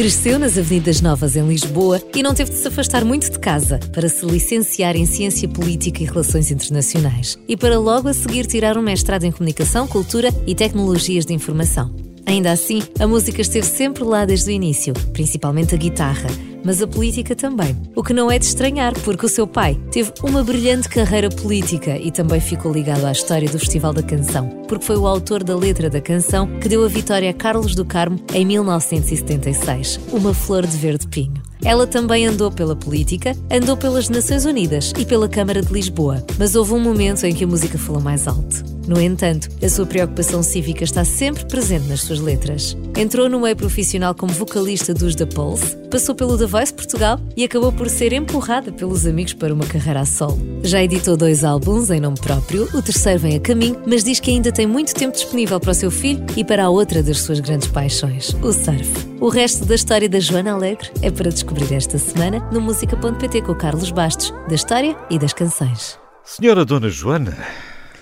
Cresceu nas Avenidas Novas em Lisboa e não teve de se afastar muito de casa para se licenciar em Ciência Política e Relações Internacionais e para logo a seguir tirar um mestrado em Comunicação, Cultura e Tecnologias de Informação. Ainda assim, a música esteve sempre lá desde o início, principalmente a guitarra mas a política também. O que não é de estranhar, porque o seu pai teve uma brilhante carreira política e também ficou ligado à história do Festival da Canção, porque foi o autor da letra da canção que deu a vitória a Carlos do Carmo em 1976, Uma Flor de Verde Pinho. Ela também andou pela política, andou pelas Nações Unidas e pela Câmara de Lisboa, mas houve um momento em que a música falou mais alto. No entanto, a sua preocupação cívica está sempre presente nas suas letras. Entrou no meio profissional como vocalista dos The Pulse, passou pelo The Voice Portugal e acabou por ser empurrada pelos amigos para uma carreira a solo. Já editou dois álbuns em nome próprio, o terceiro vem a caminho, mas diz que ainda tem muito tempo disponível para o seu filho e para a outra das suas grandes paixões, o surf. O resto da história da Joana Alegre é para descobrir esta semana no música.pt com o Carlos Bastos, da história e das canções. Senhora Dona Joana,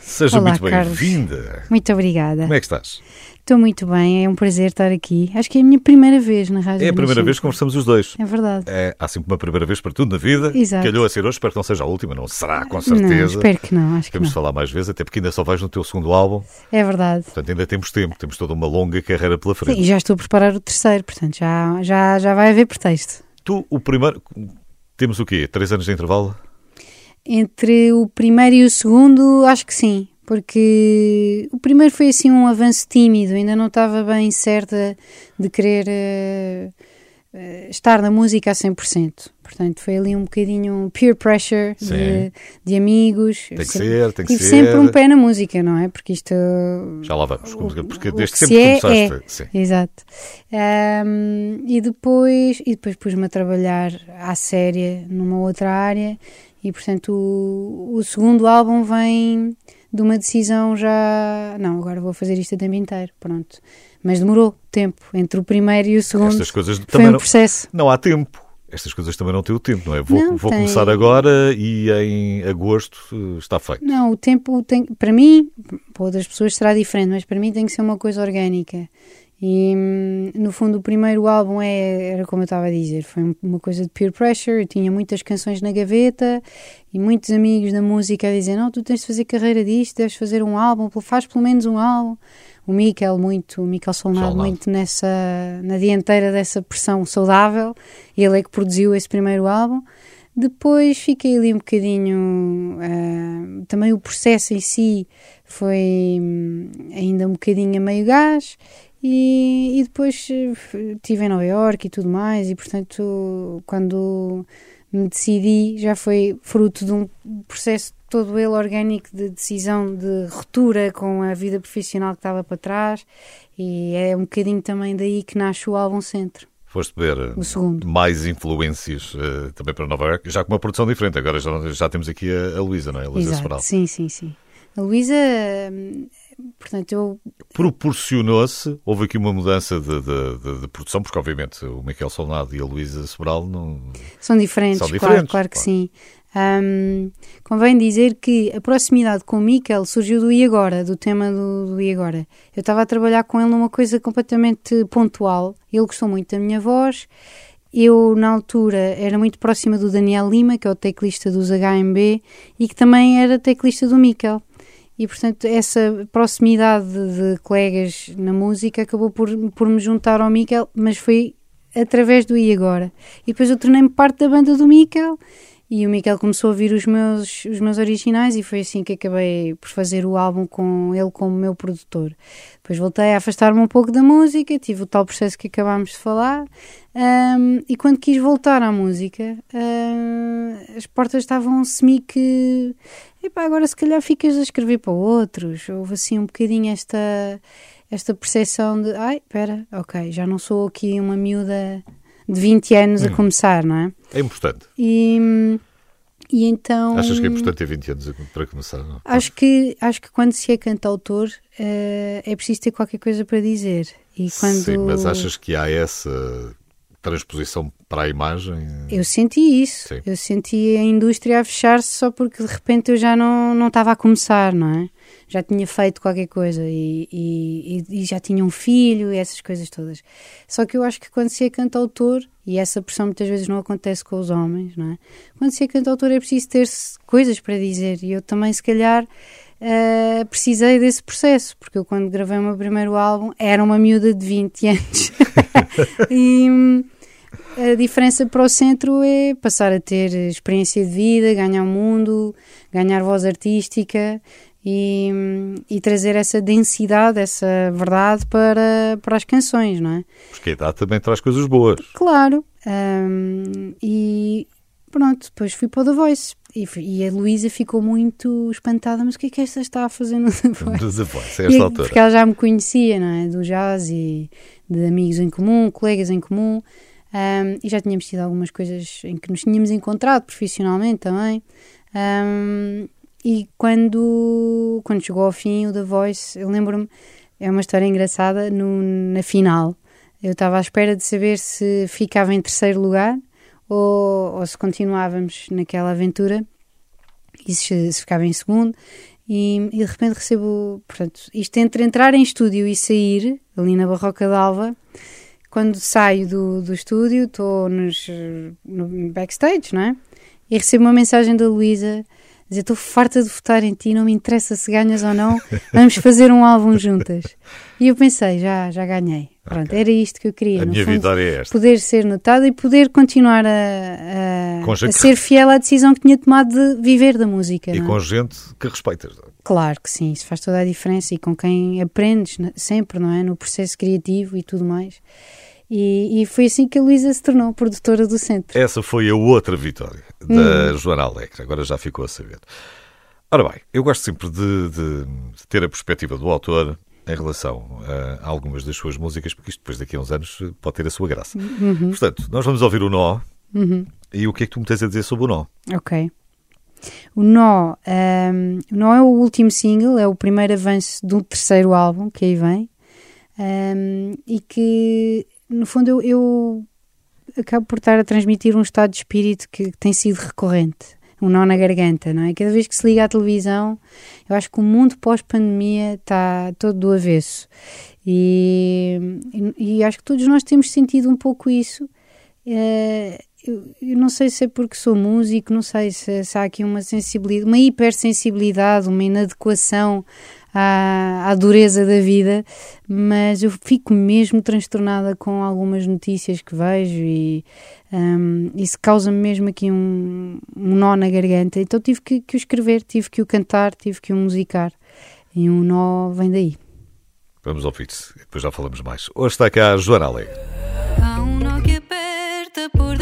seja Olá, muito bem-vinda. Muito obrigada. Como é que estás? Estou muito bem, é um prazer estar aqui. Acho que é a minha primeira vez na Rádio É a primeira vez que conversamos os dois. É verdade. É, há sempre uma primeira vez para tudo na vida. Exato. Calhou a ser hoje, espero que não seja a última, não será, com certeza. Não, espero que não, acho Temos de falar mais vezes, até porque ainda só vais no teu segundo álbum. É verdade. Portanto, ainda temos tempo, temos toda uma longa carreira pela frente. Sim, e já estou a preparar o terceiro, portanto, já, já, já vai haver pretexto. Tu, o primeiro, temos o quê? Três anos de intervalo? Entre o primeiro e o segundo, acho que sim porque o primeiro foi assim um avanço tímido, ainda não estava bem certa de querer uh, uh, estar na música a 100%. Portanto, foi ali um bocadinho peer pressure de, de, amigos. Tem que ser, tem que Tive ser. sempre um pé na música, não é? Porque isto. Já lá vamos, porque desde que sempre é, começaste. É. Sim. Exato. Um, e depois, e depois pus-me a trabalhar à séria numa outra área, e portanto, o, o segundo álbum vem de uma decisão já. Não, agora vou fazer isto o tempo inteiro. Pronto. Mas demorou tempo entre o primeiro e o segundo. Estas coisas foi um processo. Não, não há tempo. Estas coisas também não têm o tempo, não é? Vou, não, vou tem... começar agora e em agosto eh, está feito. Não, o tempo tem. Para mim, para outras pessoas será diferente, mas para mim tem que ser uma coisa orgânica. E hum, no fundo, o primeiro álbum é, era como eu estava a dizer: foi uma coisa de peer pressure. Eu tinha muitas canções na gaveta e muitos amigos da música a dizer: Não, tu tens de fazer carreira disto, deves fazer um álbum, faz pelo menos um álbum. O Mikel, muito, o Mikel Solnado, muito nessa, na dianteira dessa pressão saudável. Ele é que produziu esse primeiro álbum. Depois fiquei ali um bocadinho. Uh, também o processo em si foi hum, ainda um bocadinho a meio gás e, e depois estive em Nova York e tudo mais, e portanto, quando me decidi, já foi fruto de um processo todo ele orgânico de decisão de ruptura com a vida profissional que estava para trás, e é um bocadinho também daí que nasce o álbum Centro. Foste ver mais influências uh, também para Nova York, já com uma produção diferente. Agora já, já temos aqui a, a Luísa, não é? A Luísa Exato, Sim, sim, sim. A Luísa Portanto, eu... Proporcionou-se, houve aqui uma mudança de, de, de, de, produção, porque obviamente o Miquel Solnado e a Luísa Sobral não... São diferentes, são diferentes claro, claro que claro. sim. Um, convém dizer que a proximidade com o Miquel surgiu do E Agora, do tema do, do E Agora. Eu estava a trabalhar com ele numa coisa completamente pontual. Ele gostou muito da minha voz. Eu, na altura, era muito próxima do Daniel Lima, que é o teclista dos HMB, e que também era teclista do Miquel. E, portanto, essa proximidade de colegas na música acabou por, por me juntar ao Miquel, mas foi através do E Agora. E depois eu tornei-me parte da banda do Miquel e o Miquel começou a ouvir os meus, os meus originais e foi assim que acabei por fazer o álbum com ele como meu produtor. Depois voltei a afastar-me um pouco da música, tive o tal processo que acabámos de falar um, e quando quis voltar à música as portas estavam semi que epá, agora se calhar ficas a escrever para outros. Houve assim um bocadinho esta, esta percepção de ai, espera, ok, já não sou aqui uma miúda de 20 anos hum. a começar, não é? É importante. E, e então... Achas que é importante ter 20 anos para começar? Não? Acho que, acho que quando se é cantautor uh, é preciso ter qualquer coisa para dizer. E quando... Sim, mas achas que há essa transposição para a imagem? Eu senti isso. Sim. Eu senti a indústria a fechar-se só porque de repente eu já não, não estava a começar, não é? Já tinha feito qualquer coisa e, e, e, já tinha um filho e essas coisas todas. Só que eu acho que quando se é cantautor, e essa pressão muitas vezes não acontece com os homens, não é? Quando se é cantautor é preciso ter coisas para dizer e eu também, se calhar, uh, precisei desse processo, porque eu quando gravei o meu primeiro álbum era uma miúda de 20 anos. e hum, a diferença para o centro é passar a ter experiência de vida, ganhar o mundo, ganhar voz artística e, e, trazer essa densidade, essa verdade para, para as canções, não é? Porque a idade também traz coisas boas. Claro. Um, e pronto, depois fui para o The Voice. E, e a Luísa ficou muito espantada, mas o que é que esta está a fazer no The Voice? No The Voice, esta altura. Porque ela já me conhecia, não é? Do jazz e de amigos em comum, colegas em comum. Um, e já tínhamos tido algumas coisas em que nos tínhamos encontrado profissionalmente também. Um, e quando, quando chegou ao fim o The Voice, eu lembro-me, é uma história engraçada, no, na final. Eu estava à espera de saber se ficava em terceiro lugar ou, ou se continuávamos naquela aventura e se, se ficava em segundo. E, e, de repente recebo, portanto, isto entre entrar em estúdio e sair, ali na Barroca d'Alva, quando saio do, do estúdio, estou no backstage, não é? E recebo uma mensagem da Luísa dizer: Estou farta de votar em ti, não me interessa se ganhas ou não, vamos fazer um álbum juntas. E eu pensei: já, já ganhei. Pronto, okay. era isto que eu queria. A minha fundo, vitória é esta. Poder ser notada e poder continuar a, a, a ser fiel à decisão que tinha tomado de viver da música. E não? É? com gente que respeitas. Claro que sim, isso faz toda a diferença e com quem aprendes sempre, não é? No processo criativo e tudo mais. E, e, foi assim que a Luísa se tornou produtora do centro. Essa foi a outra vitória da hum. Joana Alegre, agora já ficou a saber. Ora bem, eu gosto sempre de, de, de ter a perspectiva do autor em relação a algumas das suas músicas, porque isto depois daqui a uns anos pode ter a sua graça. Uhum. Portanto, nós vamos ouvir o Nó. Uhum. E o que é que tu me tens a dizer sobre o Nó? Ok. O Nó, um, o Nó é o último single, é o primeiro avanço do terceiro álbum que aí vem. Um, e que no fundo, eu, eu acabo por estar a transmitir um estado de espírito que tem sido recorrente um nó na garganta, não é? Cada vez que se liga à televisão, eu acho que o mundo pós-pandemia está todo do avesso. E, e, e, acho que todos nós temos sentido um pouco isso. É, eu, eu, não sei se é porque sou músico, não sei se, se há aqui uma sensibilidade, uma hipersensibilidade, uma inadequação à, à dureza da vida, mas eu fico mesmo transtornada com algumas notícias que vejo e um, isso causa-me mesmo aqui um, um, nó na garganta. Então tive que, que o escrever, tive que o cantar, tive que o musicar. E um nó vem daí. Vamos ouvir-se, depois já falamos mais. Hoje está cá a Joana Alegre. Há um nó que aperta por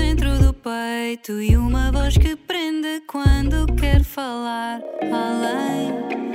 peito e uma voz que prende quando quer falar além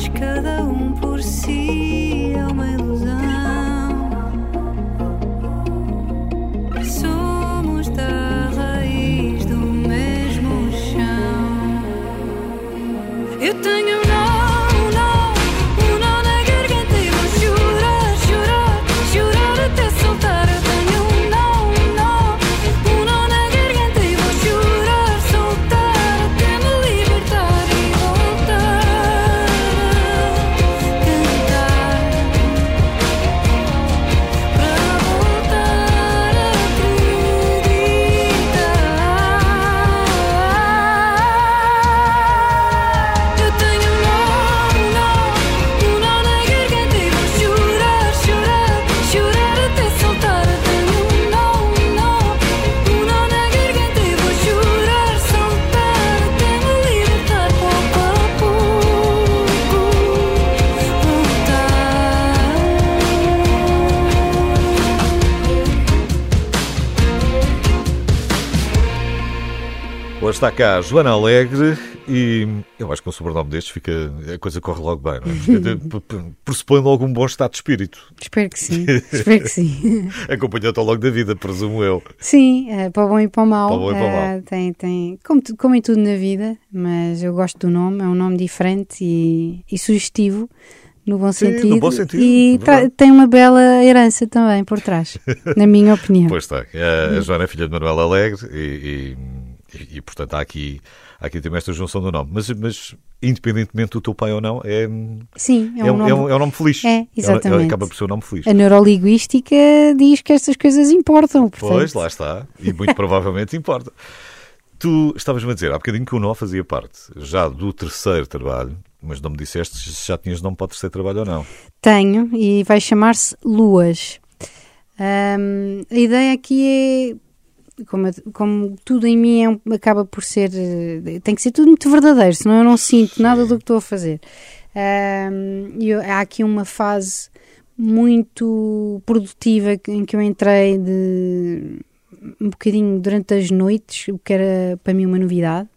So está cá, Joana Alegre, e eu acho que um sobrenome destes fica, a coisa corre logo bem, não é? Pressupõe logo um bom estado de espírito. Espero que sim, espero que sim. Acompanhou-te ao longo da vida, presumo eu. Sim, é, para o bom e para o mal. Para o bom e para o mal. É, tem, tem, como, como em tudo na vida, mas eu gosto do nome, é um nome diferente e, e sugestivo no bom Sim, sentido. no bom sentido. E tem uma bela herança também por trás, na minha opinião. Pois está. A Joana é filha de Manuel Alegre e, e, e, portanto, há aqui, há aqui também esta junção do nome. Mas, mas, independentemente do teu pai ou não, é, Sim, é, um, é, nome... é, um, é um nome feliz. É, exatamente. É, acaba por ser um nome feliz. A neurolinguística diz que estas coisas importam. Portanto... Pois, lá está. E muito provavelmente importa. Tu estavas-me a dizer há bocadinho que o nó fazia parte já do terceiro trabalho, mas não me disseste se já tinhas nome para o terceiro trabalho ou não. Tenho, e vai chamar-se Luas. Um, a ideia aqui é, como, como tudo em mim é, acaba por ser, tem que ser tudo muito verdadeiro, senão eu não sinto nada do que estou a fazer. Um, eu, há aqui uma fase muito produtiva em que eu entrei de um bocadinho durante as noites, o que era para mim uma novidade.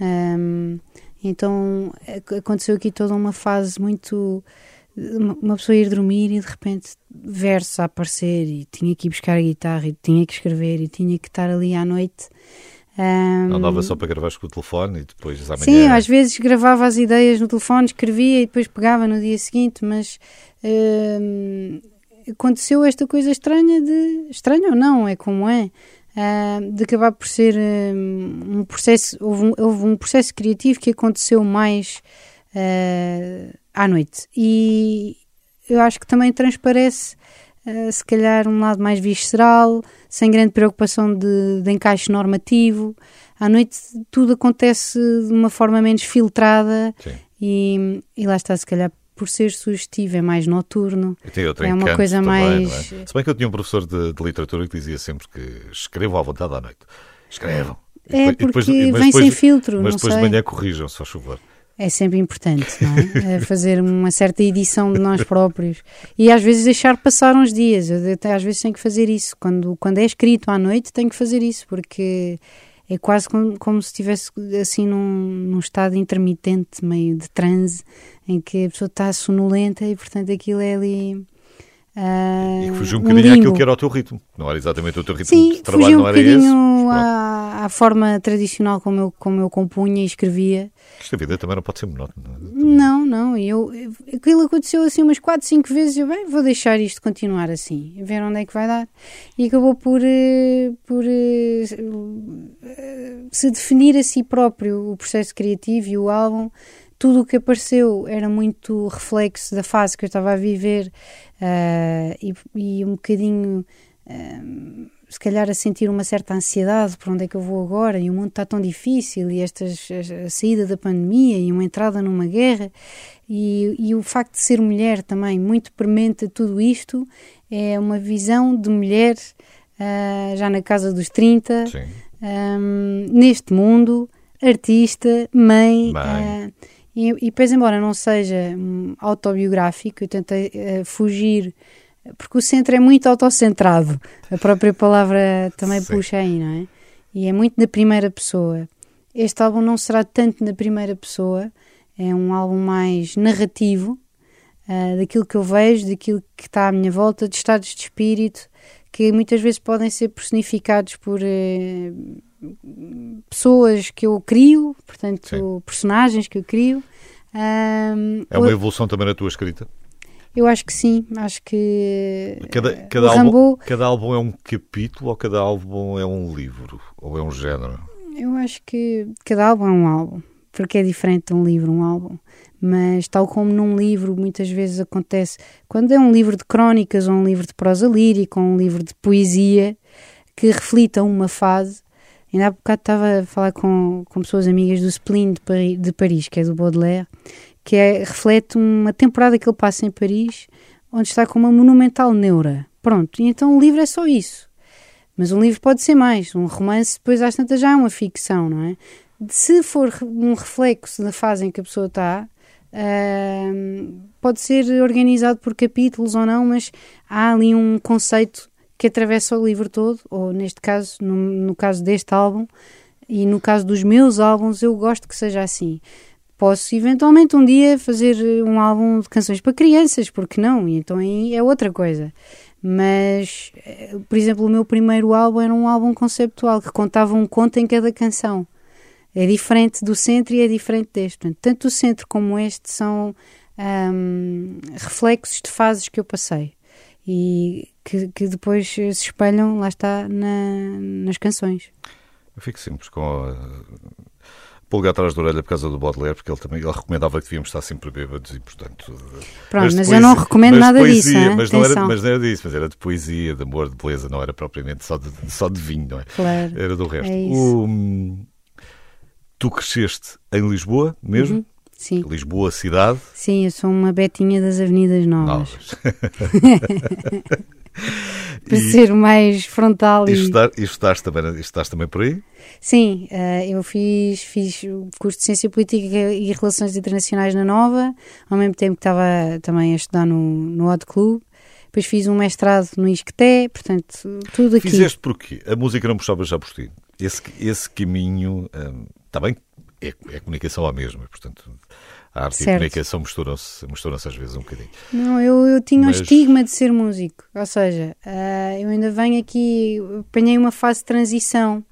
Um, então aconteceu aqui toda uma fase muito. Uma pessoa ir dormir e de repente versos a aparecer e tinha que ir buscar a guitarra e tinha que escrever e tinha que estar ali à noite. Um, não dava só para gravar com o telefone e depois amanhã... Sim, às vezes gravava as ideias no telefone, escrevia e depois pegava no dia seguinte, mas um, aconteceu esta coisa estranha de. estranha ou não, é como é. Uh, de acabar por ser um, um processo. Houve um, houve um, processo criativo que aconteceu mais uh, à noite. E eu acho que também transparece, uh, se calhar, um lado mais visceral, sem grande preocupação de, de encaixe normativo. À noite tudo acontece de uma forma menos filtrada e, e lá está, se calhar por ser sugestivo, é mais noturno. é uma coisa também, mais. É? Se bem que eu tinha um professor de, de, literatura que dizia sempre que escrevam à vontade à noite. Escrevam. É, porque depois, vem depois, sem filtro. Mas depois sei. de manhã corrijam, se faz favor. É sempre importante, não é? é? Fazer uma certa edição de nós próprios. E às vezes deixar passar uns dias. Eu até às vezes tenho que fazer isso. Quando, quando é escrito à noite, tenho que fazer isso, porque é quase como, como se estivesse assim num, num estado intermitente, meio de transe, em que a pessoa está sonolenta e portanto aquilo é ali. Uh, e que fugiu um bocadinho um àquilo que era o teu ritmo, não era exatamente o teu ritmo Sim, de trabalho, não era esse. Um à, à forma tradicional como eu, como eu compunha e escrevia. Esta vida também não pode ser monótona. Não, não, eu, aquilo aconteceu assim umas 4, 5 vezes, eu bem, vou deixar isto continuar assim, ver onde é que vai dar. E acabou por, eh, por eh, se definir a si próprio o processo criativo e o álbum tudo o que apareceu era muito reflexo da fase que eu estava a viver uh, e, e, um bocadinho, uh, se calhar, a sentir uma certa ansiedade por onde é que eu vou agora e o mundo está tão difícil e estas, a saída da pandemia e uma entrada numa guerra e, e o facto de ser mulher também muito premente a tudo isto é uma visão de mulher uh, já na casa dos 30 um, neste mundo artista, mãe, mãe. E, e depois, embora não seja um, autobiográfico, eu tentei uh, fugir, porque o centro é muito autocentrado, a própria palavra também Sim. puxa aí, não é? E é muito na primeira pessoa. Este álbum não será tanto na primeira pessoa, é um álbum mais narrativo, uh, daquilo que eu vejo, daquilo que está à minha volta, de estados de espírito, que muitas vezes podem ser personificados por. Uh, pessoas que eu crio, portanto, Sim. personagens que eu crio. Um, é uma evolução também na tua escrita? Eu acho que sim, acho que cada, cada, álbum, Rambo, cada álbum é um capítulo ou cada álbum é um livro ou é um género? Eu acho que cada álbum é um álbum, porque é diferente de um livro, um álbum. Mas tal como num livro muitas vezes acontece, quando é um livro de crónicas ou um livro de prosa lírica ou um livro de poesia que reflita uma fase, Ainda há bocado estava a falar com, com pessoas amigas do Spleen de, Paris, de Paris, que é do Baudelaire, que é, reflete uma temporada que ele passa em Paris, onde está com uma monumental neura. Pronto, e então o livro é só isso. Mas um livro pode ser mais. Um romance, depois às tantas, já é uma ficção, não é? Se for um reflexo da fase em que a pessoa está, uh, pode ser organizado por capítulos ou não, mas há ali um conceito que atravessa o livro todo, ou neste caso, no, no caso deste álbum, e no caso dos meus álbuns, eu gosto que seja assim. Posso eventualmente um dia fazer um álbum de canções para crianças, porque não? E então aí é outra coisa. Mas, eh, por exemplo, o meu primeiro álbum era um álbum conceptual que contava um conto em cada canção. É diferente do centro e é diferente deste. Portanto, tanto o centro como este são um, reflexos de fases que eu passei e que, que depois se espelham, lá está, na, nas canções. Eu fico simples com a pulga atrás da orelha por causa do Baudelaire, porque ele também ele recomendava que devíamos estar sempre bêbados e, portanto. Pronto, mas, mas poesia, eu não recomendo nada poesia, disso. Mas não, era, mas não era disso, mas era de poesia, de amor, de beleza, não era propriamente só de, só de vinho, não é? Claro. Era do resto. É o, tu cresceste em Lisboa mesmo? Uhum. Sim. Lisboa, cidade? Sim, eu sou uma betinha das Avenidas Novas. Novas. Para e, ser mais frontal. E, e... Estás, e estás, também, estás também por aí? Sim, uh, eu fiz, fiz o curso de Ciência Política e Relações Internacionais na Nova, ao mesmo tempo que estava também a estudar no, no Odd Club. Depois fiz um mestrado no ISCTE, portanto, tudo aqui. Fizeste porquê? A música não puxava já por ti? Esse, esse caminho, um, também é, é comunicação à mesma, portanto, a arte certo. e a comunicação misturam-se misturam às vezes um bocadinho. Não, eu, eu tinha Mas... o estigma de ser músico, ou seja, uh, eu ainda venho aqui, apanhei uma fase de transição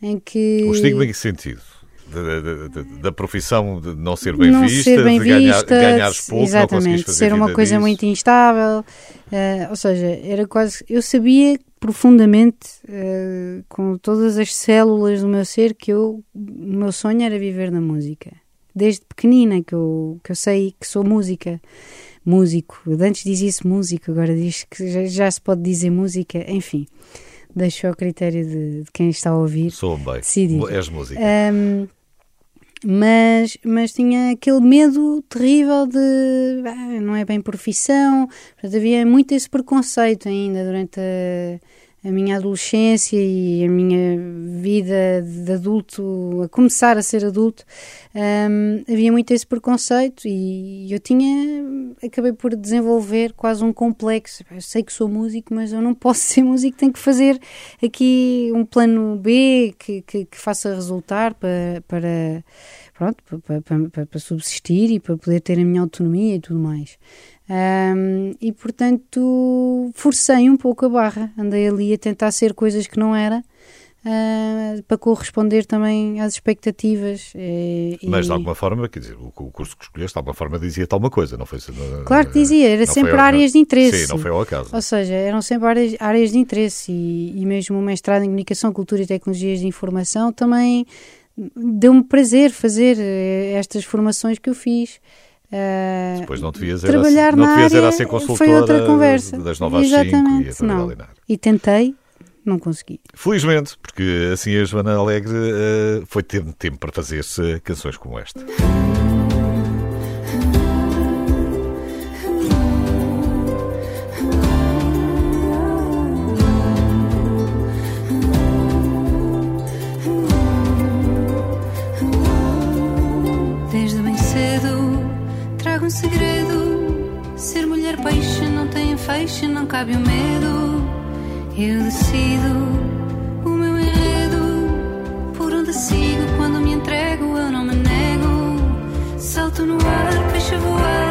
em que. O estigma em que sentido? Da, da, da, profissão de não ser bem não vista, ser bem de ganhar, vista, ganhar pouco, exatamente, ser uma coisa disso. muito instável, uh, ou seja, era quase, eu sabia profundamente, uh, com todas as células do meu ser, que eu, o meu sonho era viver na música. Desde pequenina que eu, que eu sei que sou música, músico. Antes dizia-se músico, agora diz que já, já, se pode dizer música, enfim. Deixo ao critério de, de quem está a ouvir. Sou bem. Decidir. És música. Um, mas, mas tinha aquele medo terrível de ah, não é bem profissão, portanto, havia muito esse preconceito ainda durante a, a minha adolescência e a minha vida de adulto, a começar a ser adulto, um, havia muito esse preconceito e eu tinha, acabei por desenvolver quase um complexo. Eu sei que sou músico, mas eu não posso ser músico, tenho que fazer aqui um plano B que, que, que faça resultar para, para pronto, para, para, para, subsistir e para poder ter a minha autonomia e tudo mais. Um, e portanto forcei um pouco a barra, andei ali a tentar ser coisas que não era. Uh, para corresponder também às expectativas. E, Mas de alguma forma, quer dizer, o, curso que escolheste de alguma forma dizia tal uma coisa, não foi? Claro que dizia, era sempre áreas de interesse. Sim, não foi ao acaso. Ou seja, eram sempre áreas, áreas de interesse e, e mesmo o mestrado em Comunicação, Cultura e Tecnologias de Informação também deu-me prazer fazer eh, estas formações que eu fiz. Uh, Depois não devias trabalhar era, não devias era a ser consultora foi outra conversa. das novas Exatamente, 5 e não. E tentei, não consegui. Felizmente, porque assim a Joana Alegre uh, foi ter tempo para fazer canções como esta. Feixe, não cabe o medo. Eu decido o meu enredo. Por onde sigo quando me entrego, eu não me nego. Salto no ar, peixe voar,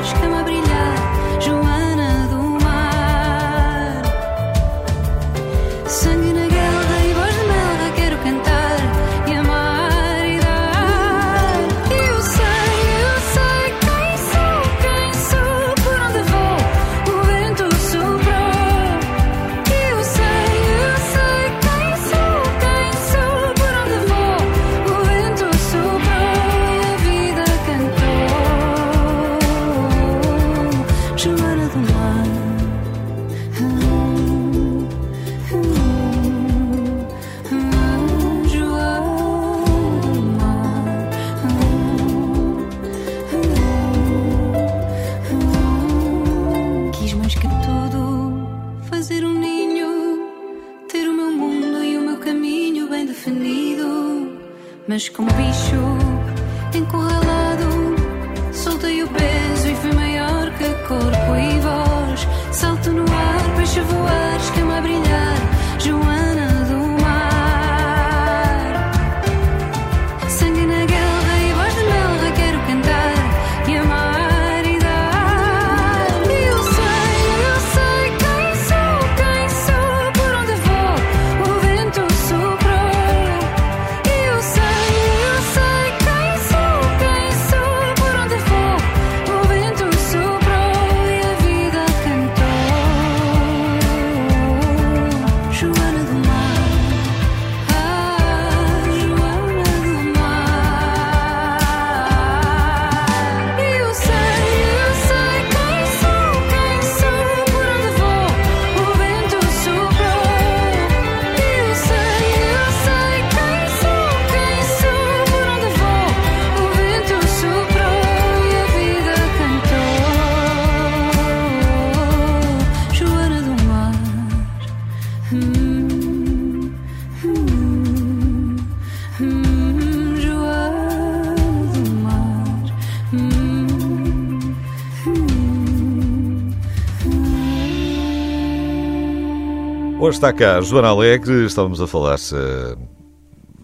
está cá Joana Alegre, estávamos a falar uh,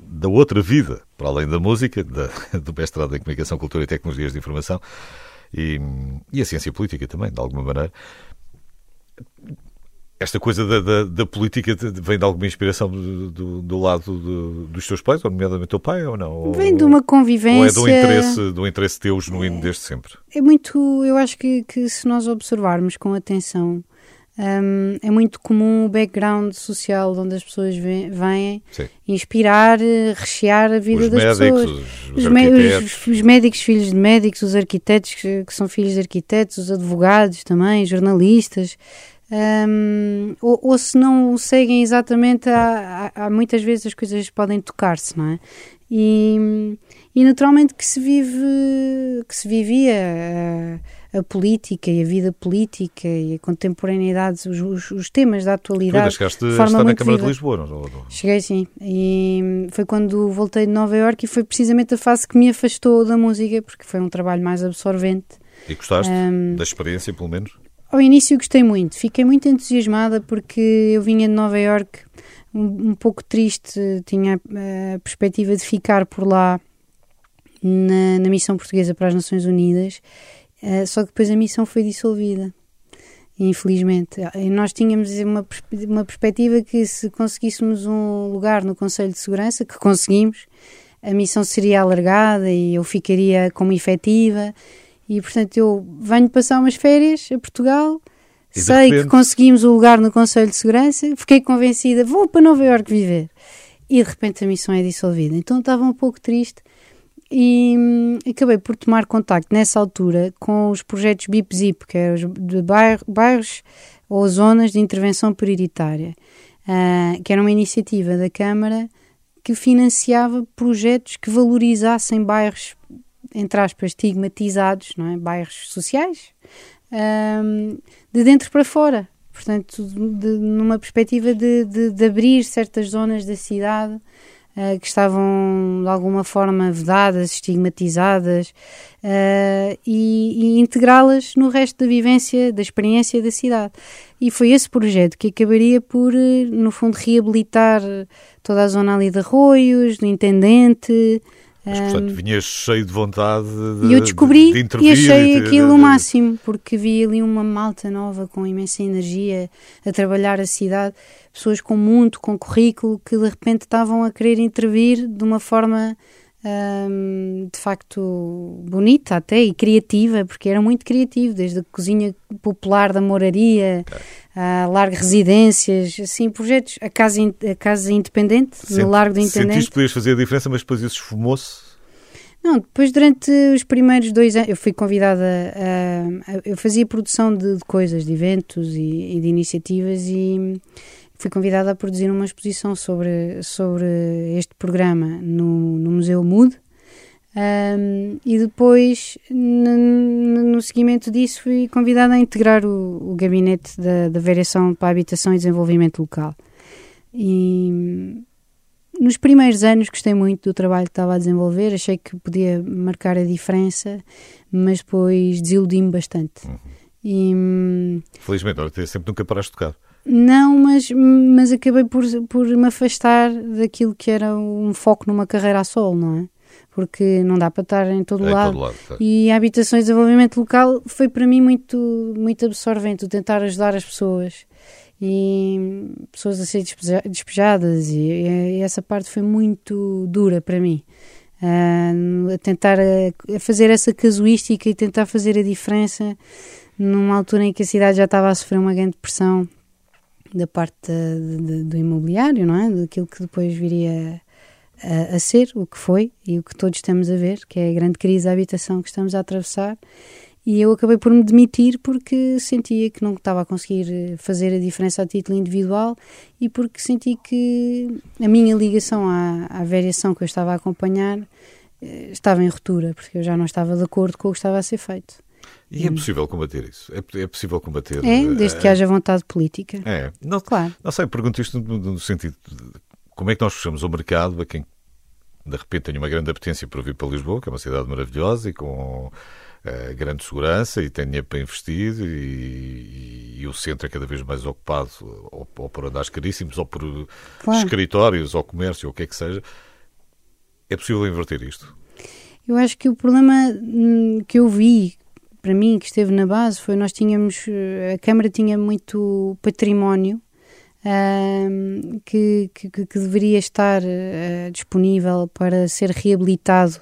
da outra vida, para além da música, da, do mestrado em Comunicação, Cultura e Tecnologias de Informação e, e a ciência política também, de alguma maneira. Esta coisa da, da, da, política vem de alguma inspiração do, do, do lado do, dos teus pais, ou nomeadamente teu pai, ou não? Vem de uma convivência. Ou é do interesse, do interesse teu genuíno desde sempre? É muito. Eu acho que, que se nós observarmos com atenção, um, é muito comum o background social de onde as pessoas vêm inspirar, rechear a vida os das médicos, pessoas. Os, os, os, os, médicos, filhos de médicos, os arquitetos, que, que, são filhos de arquitetos, os advogados também, jornalistas. Um, ou, ou, se não seguem exatamente, há, há, há muitas vezes as coisas podem tocar-se, não é? E, e naturalmente que se vive, que se vivia a, a, política e a vida política e a contemporaneidade, os, os, os temas da atualidade. Tu chegaste a estar na Câmara viva. de Lisboa, não, não? Cheguei sim, e foi quando voltei de Nova Iorque e foi precisamente a fase que me afastou da música, porque foi um trabalho mais absorvente. E gostaste um, da experiência, pelo menos? Ao início gostei muito, fiquei muito entusiasmada porque eu vinha de Nova Iorque um, um pouco triste, tinha a perspectiva de ficar por lá na, na missão portuguesa para as Nações Unidas, uh, só que depois a missão foi dissolvida. Infelizmente, e nós tínhamos uma, uma perspectiva que se conseguíssemos um lugar no Conselho de Segurança, que conseguimos, a missão seria alargada e eu ficaria como efetiva. E portanto, eu venho passar umas férias a Portugal, sei repente... que conseguimos o lugar no Conselho de Segurança, fiquei convencida, vou para Nova Iorque viver. E de repente a missão é dissolvida. Então estava um pouco triste e hum, acabei por tomar contacto nessa altura com os projetos BIP-ZIP, que é de bairros, bairros ou zonas de intervenção prioritária, uh, que era uma iniciativa da Câmara que financiava projetos que valorizassem bairros, entre aspas, estigmatizados, não é? bairros sociais, um, de dentro para fora. Portanto, de, numa perspectiva de, de, de abrir certas zonas da cidade uh, que estavam de alguma forma vedadas, estigmatizadas uh, e, e integrá-las no resto da vivência, da experiência da cidade. E foi esse projeto que acabaria por, eh, no fundo, reabilitar toda a zona ali de Arroios, do Intendente, mas, portanto, vinhas cheio de vontade de, e eu descobri de, de e achei aquilo o máximo, porque vi ali uma malta nova com imensa energia a trabalhar a cidade, pessoas com muito, com currículo, que de repente estavam a querer intervir de uma forma de facto bonita até e criativa, porque era muito criativo, desde a cozinha popular da moraria, a largo residências, assim, projetos, a casa, a casa independente, no Largo do Intendente. Sentiste que podias fazer a diferença, mas depois isso esfumou-se? Não, depois durante os primeiros dois anos eu fui convidada a, a eu fazia produção de, de, coisas, de eventos e, e, de iniciativas e fui convidada a produzir uma exposição sobre, sobre este programa no, no Museu Mood um, e depois, no, seguimento disso, fui convidada a integrar o, o gabinete da, da Variação para a Habitação e Desenvolvimento Local. E nos primeiros anos gostei muito do trabalho que estava a desenvolver, achei que podia marcar a diferença, mas depois desiludi-me bastante. Uhum. E, Felizmente, sempre nunca paraste de tocar. Não, mas, mas acabei por, por me afastar daquilo que era um foco numa carreira a solo, não é? Porque não dá para estar em todo é lado. Todo lado tá. E a habitações de desenvolvimento local foi para mim muito, muito absorvente, o tentar ajudar as pessoas e pessoas a ser despejadas e, e essa parte foi muito dura para mim. Uh, a tentar a, a fazer essa casuística e tentar fazer a diferença numa altura em que a cidade já estava a sofrer uma grande pressão da parte de, de, do imobiliário, não é? Daquilo que depois viria a, a, ser o que foi e o que todos estamos a ver, que é a grande crise da habitação que estamos a atravessar. E eu acabei por me demitir porque sentia que não estava a conseguir eh, fazer a diferença a título individual e porque senti que a minha ligação à, à variação que eu estava a acompanhar eh, estava em ruptura, porque eu já não estava de acordo com o que estava a ser feito. E é possível combater isso? É, é possível combater? É, desde que haja vontade política. É. Não, claro. Não sei, pergunto isto no, no sentido de como é que nós fechamos o mercado a quem de repente tem uma grande apetência por vir para Lisboa, que é uma cidade maravilhosa e com uh, grande segurança e tem dinheiro para investir e, e, e, o centro é cada vez mais ocupado ou, ou por andares caríssimos ou por claro. escritórios ou comércio ou o que é que seja. É possível inverter isto? Eu acho que o problema hum, que eu vi, para mim, que esteve na base, foi nós tínhamos, eh, a Câmara tinha muito património uh, que, que, que, deveria estar uh, disponível para ser reabilitado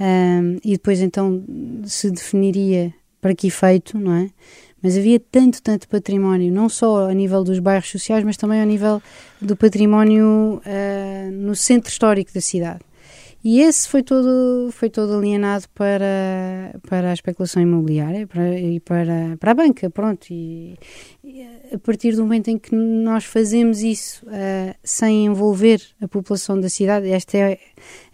uh, e depois então se definiria para que efeito, não é? Mas havia tanto, tanto património, não só a nível dos bairros sociais, mas também ao nível do património ah, no centro histórico da cidade. E esse foi todo, foi todo alienado para, para a especulação imobiliária para, e para, para a banca, pronto. E, e, a partir do momento em que nós fazemos isso uh, sem envolver a população da cidade, esta é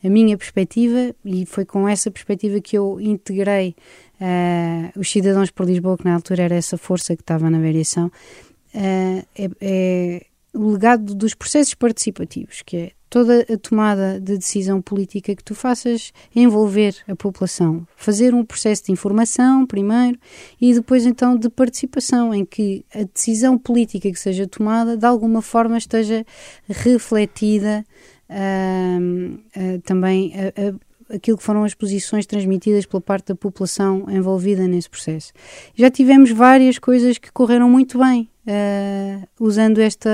a minha perspectiva e foi com essa perspectiva que eu integrei uh, os cidadãos por Lisboa, que na altura era essa força que estava na variação, uh, é, é o legado dos processos participativos, que é toda a tomada de decisão política que tu faças envolver a população, fazer um processo de informação primeiro e depois então de participação em que a decisão política que seja tomada de alguma forma esteja refletida uh, uh, também a, a, aquilo que foram as posições transmitidas pela parte da população envolvida nesse processo. Já tivemos várias coisas que correram muito bem uh, usando esta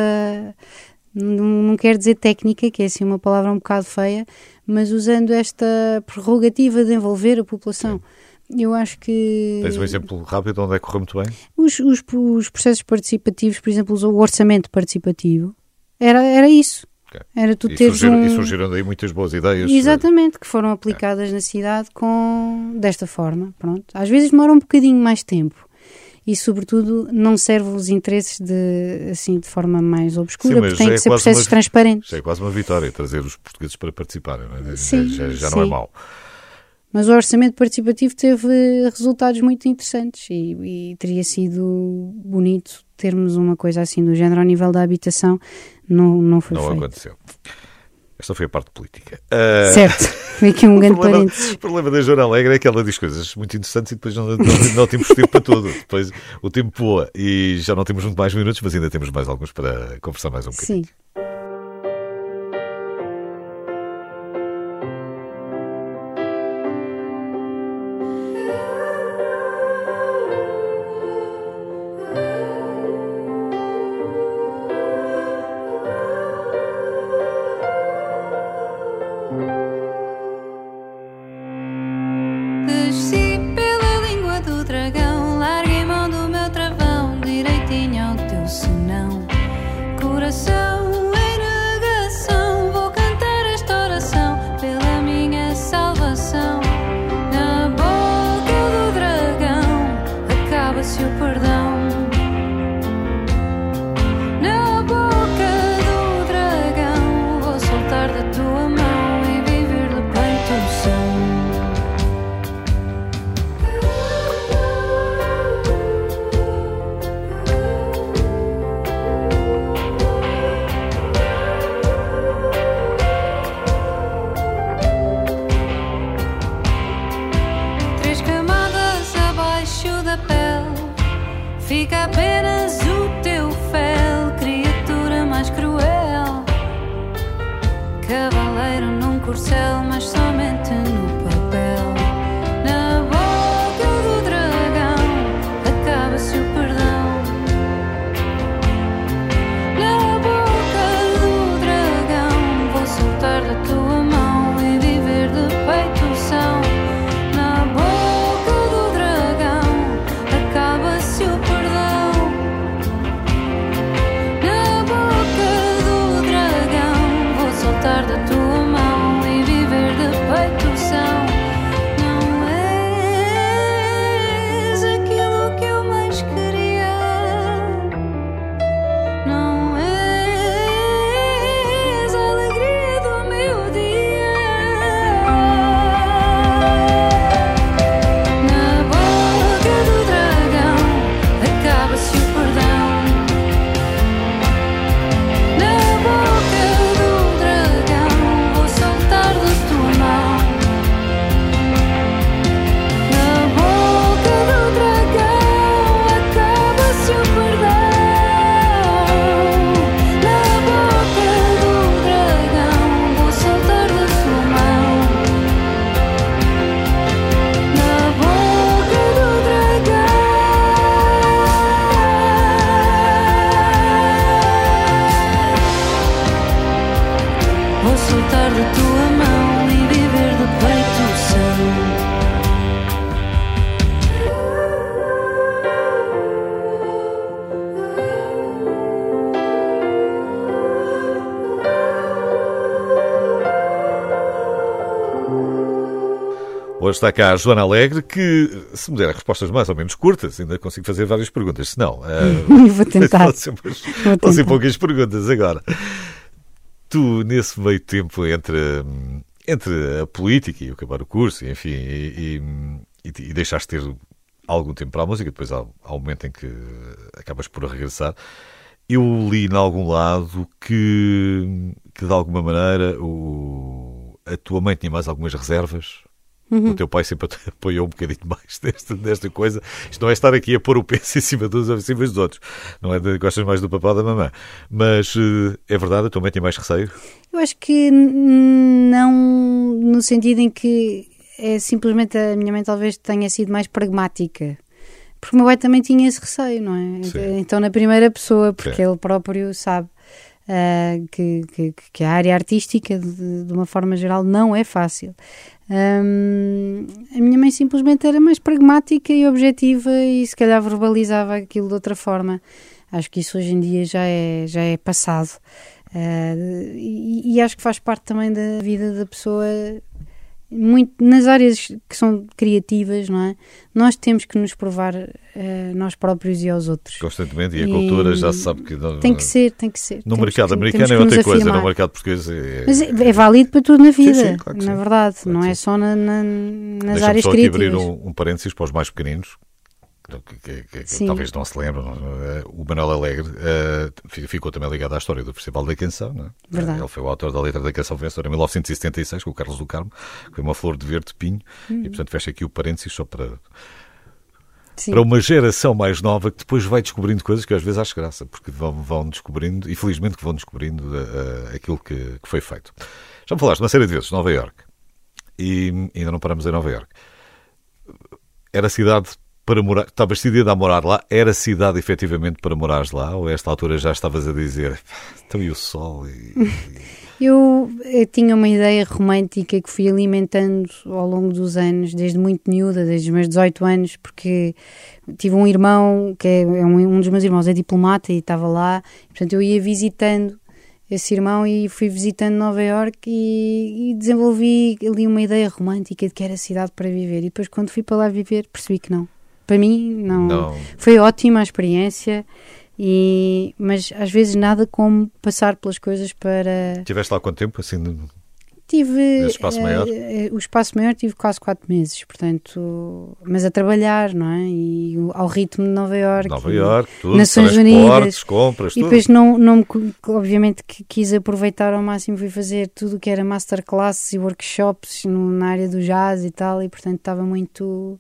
não, não quero dizer técnica, que é assim uma palavra um bocado feia, mas usando esta prerrogativa de envolver a população. Sim. Eu acho que. Tens um exemplo rápido onde é que correu muito bem? Os, os, os, processos participativos, por exemplo, o orçamento participativo, era, era isso. Okay. Era tu e, teres surgiram, um... e surgiram daí muitas boas ideias. Exatamente, que foram aplicadas na cidade com desta forma. Pronto. Às vezes demora um bocadinho mais tempo, e, sobretudo, não serve os interesses de, assim, de forma mais obscura, sim, porque tem é que ser processos uma, transparentes. é quase uma vitória trazer os portugueses para participarem, é? Sim, já, já não é mau. Mas o orçamento participativo teve resultados muito interessantes e, e, teria sido bonito termos uma coisa assim do género ao nível da habitação. Não, não foi Não feito. aconteceu. Esta foi a parte política. Uh... Certo, foi aqui um grande parênteses. O problema da Joana Alegre é que ela diz coisas muito interessantes e depois não, não, não temos tempo para tudo. Depois o tempo voa e já não temos muito mais minutos, mas ainda temos mais alguns para conversar mais um bocadinho. Sim. Está cá a Joana Alegre, que, se me der respostas mais ou menos curtas, ainda consigo fazer várias perguntas. Se não, uh, vou tentar. Ser, ser poucas perguntas agora. Tu, nesse meio tempo entre, entre a política e acabar o curso, enfim, e, e, e deixaste ter algum tempo para a música, depois há, há um momento em que acabas por regressar. Eu li em algum lado que, que de alguma maneira, o, a tua mãe tinha mais algumas reservas Uhum. O teu pai sempre apoiou um bocadinho mais desta, desta coisa. Isto não é estar aqui a pôr o peso em cima dos em cima dos outros. Não é de, gostas mais do papá ou da mamã. Mas uh, é verdade, a tua mãe tem mais receio? Eu acho que não no sentido em que é simplesmente a minha mãe talvez tenha sido mais pragmática. Porque o meu pai também tinha esse receio, não é? Sim. Então, na primeira pessoa, porque Sim. ele próprio sabe uh, que, que, que, a área artística, de, de, uma forma geral, não é fácil. Um, a minha mãe simplesmente era mais pragmática e objetiva e se calhar verbalizava aquilo de outra forma. Acho que isso hoje em dia já é, já é passado. Uh, e, e, acho que faz parte também da vida da pessoa muito nas áreas que são criativas, não é? Nós temos que nos provar uh, nós próprios e aos outros. Constantemente, e a cultura já se sabe que. Não, tem que ser, tem que ser. No mercado que, americano é outra coisa, no mercado português é. Mas é, é válido para tudo na vida, sim, sim, claro na sim. verdade, claro não é só na, na, nas áreas só criativas. Aqui abrir um, um parênteses para os mais pequeninos, que, que, que talvez não se lembrem, eh, o Manuel Alegre uh, ficou também ligado à história do Festival da Canção. Não é? Verdade. Ele foi o autor da letra da canção vencedora em 1976, com o Carlos do Carmo, que foi uma flor de verde pinho, hum. e portanto fecha aqui o parênteses só para. Sim. Para uma geração mais nova que depois vai descobrindo coisas que às vezes acho graça, porque vão, vão descobrindo, e felizmente que vão descobrindo uh, aquilo que, que foi feito. Já me falaste uma série de vezes, Nova York, e ainda não paramos em Nova York. Era a cidade para morar, estavas decidida a morar lá, era cidade efetivamente para morares lá? Ou a esta altura já estavas a dizer, então e o sol? E, eu, eu, tinha uma ideia romântica que fui alimentando ao longo dos anos, desde muito miúda, desde os meus 18 anos, porque tive um irmão, que é, é um, um dos meus irmãos, é diplomata e estava lá, portanto eu ia visitando esse irmão e fui visitando Nova York e, e, desenvolvi ali uma ideia romântica de que era cidade para viver. E depois, quando fui para lá viver, percebi que não para mim não, não. foi ótima a experiência e mas às vezes nada como passar pelas coisas para tiveste lá quanto tempo assim tive espaço maior? uh, o espaço maior tive quase quatro meses portanto mas a trabalhar não é? E ao ritmo de Nova York Nova York tudo, Nações Unidas. compras e depois não não me, obviamente que quis aproveitar ao máximo fui fazer tudo o que era masterclasses e workshops no, na área do jazz e tal e portanto estava muito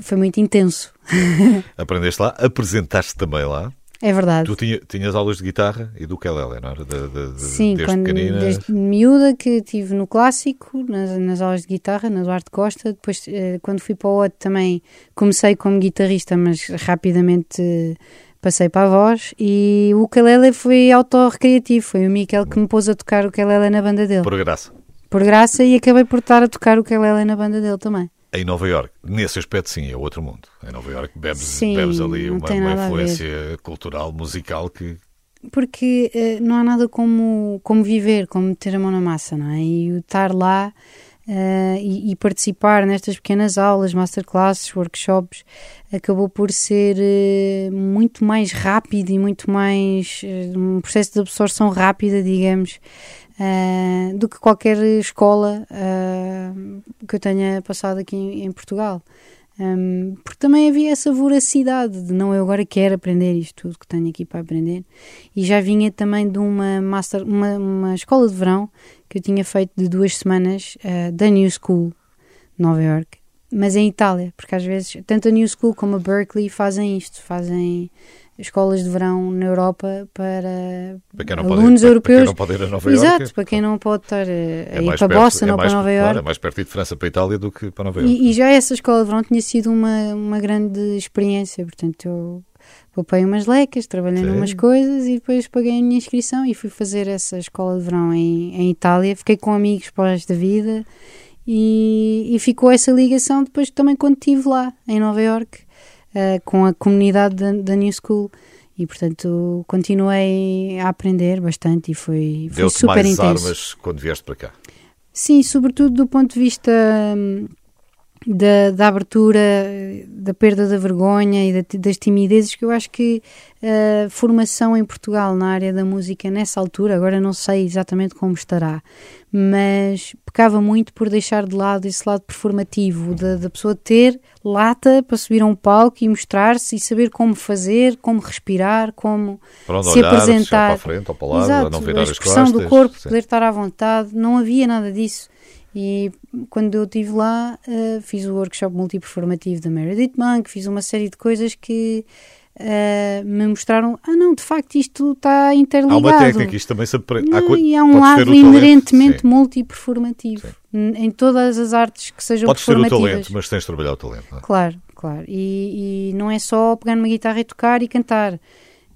foi muito intenso. Aprendeste lá, apresentaste também lá. É verdade. Tu tinha, tinhas aulas de guitarra e do ukulele, não era? De, de, de, Sim, desde quando, pequenina... desde miúda que tive no clássico, nas, nas aulas de guitarra, na Duarte Costa. Depois, eh, quando fui para o outro também comecei como guitarrista, mas rapidamente eh, passei para a voz. E o ukulele foi autorrecreativo. Foi o Miquel que me pôs a tocar o ukulele na banda dele. Por graça. Por graça e acabei por estar a tocar o ukulele na banda dele também em Nova York, nesse aspecto, sim, é outro mundo. Em Nova York bebes, sim, bebes ali uma, uma influência cultural, musical que. Porque uh, não há nada como, como viver, como meter a mão na massa, não é? E o estar lá uh, e, e, participar nestas pequenas aulas, masterclasses, workshops, acabou por ser uh, muito mais rápido e muito mais. um processo de absorção rápida, digamos uh, do que qualquer escola uh, que eu tenha passado aqui em, em Portugal. Um, porque também havia essa voracidade de não, eu agora quero aprender isto tudo que tenho aqui para aprender. E já vinha também de uma, master, uma, uma escola de verão que eu tinha feito de duas semanas uh, da New School, Nova York, mas em Itália, porque às vezes tanto a New School como a Berkeley fazem isto, fazem escolas de verão na Europa para, para alunos europeus. Para quem não pode ir a Nova Exato, para quem não pode estar eh, a, é ir para Boston é ou para Nova York. Claro, é mais perto de França para a Itália do que para Nova York. E, e, já essa escola de verão tinha sido uma, uma grande experiência, portanto eu poupei umas lecas, trabalhei Sim. umas coisas e depois paguei a minha inscrição e fui fazer essa escola de verão em, em Itália. Fiquei com amigos para o resto da vida e, e ficou essa ligação depois também quando estive lá em Nova York uh, com a comunidade da, da New School e portanto continuei a aprender bastante e foi, foi super mais intenso. armas quando vieste para cá? Sim, sobretudo do ponto de vista hum, da, da abertura, da perda da vergonha e da, das timidezes, que eu acho que a formação em Portugal na área da música nessa altura, agora não sei exatamente como estará, mas pecava muito por deixar de lado esse lado performativo, da, da pessoa ter lata para subir a um palco e mostrar-se e saber como fazer, como respirar, como se olhar, apresentar. Para a frente ou para lado, Exato, não virar a expressão do corpo, sim. poder estar à vontade, não havia nada disso. E quando eu estive lá, uh, fiz o workshop multiperformativo da Meredith Monk, fiz uma série de coisas que uh, me mostraram: ah, não, de facto, isto está interligado. Há uma técnica, isto também se aprende. Há, e há um lado inerentemente multiperformativo em todas as artes que sejam Podes performativas. Podes ter o talento, mas tens de trabalhar o talento. Não é? Claro, claro. E, e não é só pegar numa guitarra e tocar e cantar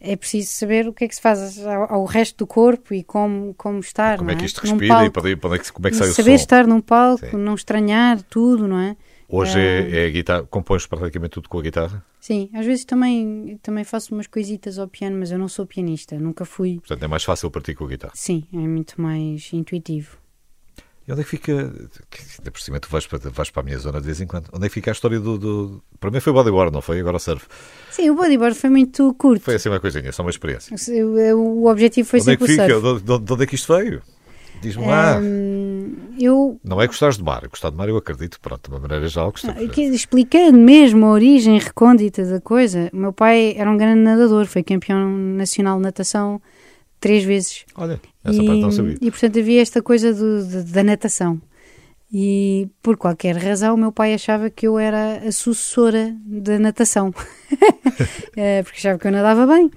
é preciso saber o que é que se faz ao, resto do corpo e como, como estar. Como é que é? isto respira e para, para, como é que sai o som. Saber estar num palco, Sim. não estranhar tudo, não é? Hoje é, é, é a guitarra, compões praticamente tudo com a guitarra? Sim, às vezes também, também faço umas coisitas ao piano, mas eu não sou pianista, nunca fui. Portanto, é mais fácil para ti com a guitarra? Sim, é muito mais intuitivo. E onde é que fica. Ainda por cima, tu vais para, vais para a minha zona de vez em quando. Onde é que fica a história do. do... Para mim foi bodyboard, não foi? Agora o surf. Sim, o bodyboard foi muito curto. Foi assim uma coisinha, só uma experiência. O, o objetivo foi onde sempre é que fica? De, de, de onde é que isto veio? Diz-me lá. Um, eu... Não é gostar de mar. Gostar de mar eu acredito, pronto, de uma maneira já gostei. Explicando mesmo a origem recôndita da coisa, o meu pai era um grande nadador, foi campeão nacional de natação três vezes. Olha, essa e, parte não sabia. E portanto havia esta coisa do, de, da natação. E por qualquer razão, o meu pai achava que eu era a sucessora da natação, eh, porque achava que eu nadava bem.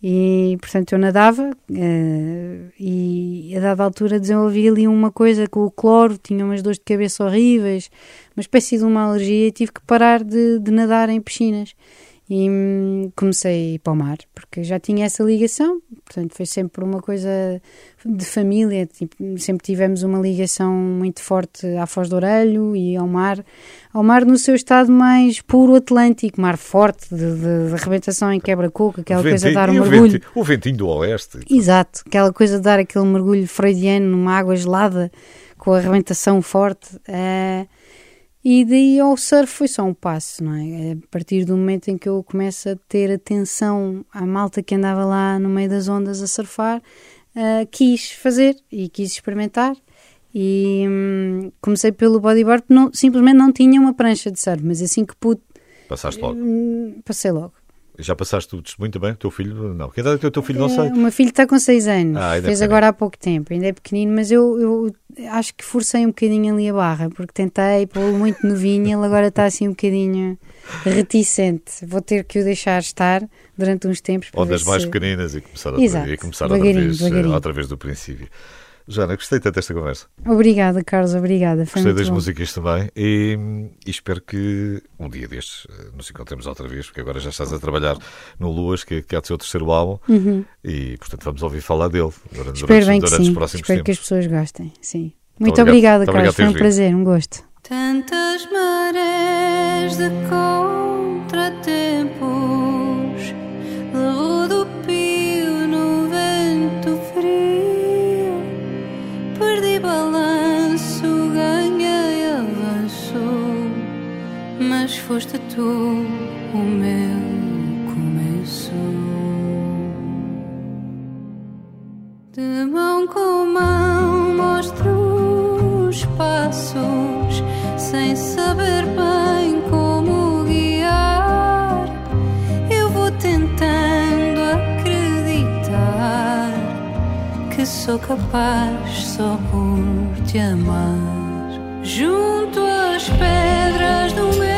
E portanto eu nadava uh, e a dada altura desenvolvi ali uma coisa com o cloro, tinha umas dores de cabeça horríveis, uma espécie de uma alergia e tive que parar de, de nadar em piscinas e hum, comecei a ir para o mar, porque já tinha essa ligação, portanto foi sempre uma coisa de família, tipo, sempre tivemos uma ligação muito forte à Foz do Orelho e ao mar, ao mar no seu estado mais puro atlântico, mar forte, de, de, de arrebentação em quebra-coco, aquela ventinho, coisa de dar um mergulho. Ventinho, o ventinho do oeste. Exato, aquela coisa de dar aquele mergulho freudiano numa água gelada, com a arrebentação forte. Uh, e daí ao surf foi só um passo, não é? A partir do momento em que eu começo a ter atenção à malta que andava lá no meio das ondas a surfar, uh, quis fazer e quis experimentar. E hum, comecei pelo bodyboard, não, simplesmente não tinha uma prancha de surf, mas assim que pude. Passaste logo? Hum, passei logo. Já passaste tudo muito bem? O teu filho? Não. Que idade é o teu filho? Não sei. O meu filho está com 6 anos. Ah, Fez é agora há pouco tempo. Ainda é pequenino, mas eu, eu acho que forcei um bocadinho ali a barra, porque tentei pô-lo muito novinho e ele agora está assim um bocadinho reticente. Vou ter que o deixar estar durante uns tempos. Ondas mais se... pequeninas e começar, a, e começar outra, vez, eh, outra vez do princípio. Joana, gostei tanto desta conversa. Obrigada, Carlos, obrigada. Foi gostei das bom. músicas também e, e, espero que um dia destes eh, nos encontremos outra vez, porque agora já estás a trabalhar no Luas, que, que é o seu terceiro álbum, uhum. e portanto vamos ouvir falar dele durante, espero durante, durante os próximos espero tempos. que as pessoas gostem, sim. Muito, Muito obrigada, Carlos, foi um prazer, um gosto. Tantas marés de contratempo foste tu o meu começo. De mão com mão mostro os passos, sem saber bem como guiar. Eu vou tentando acreditar que sou capaz só por te amar. Junto às pedras do meu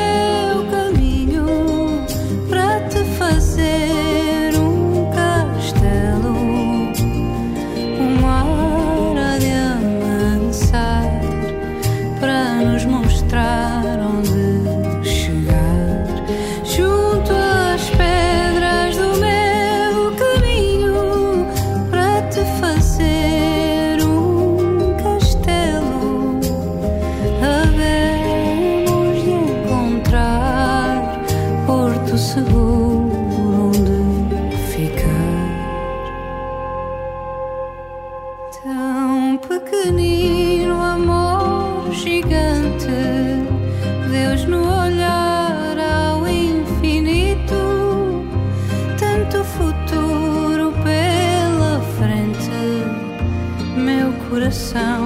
meu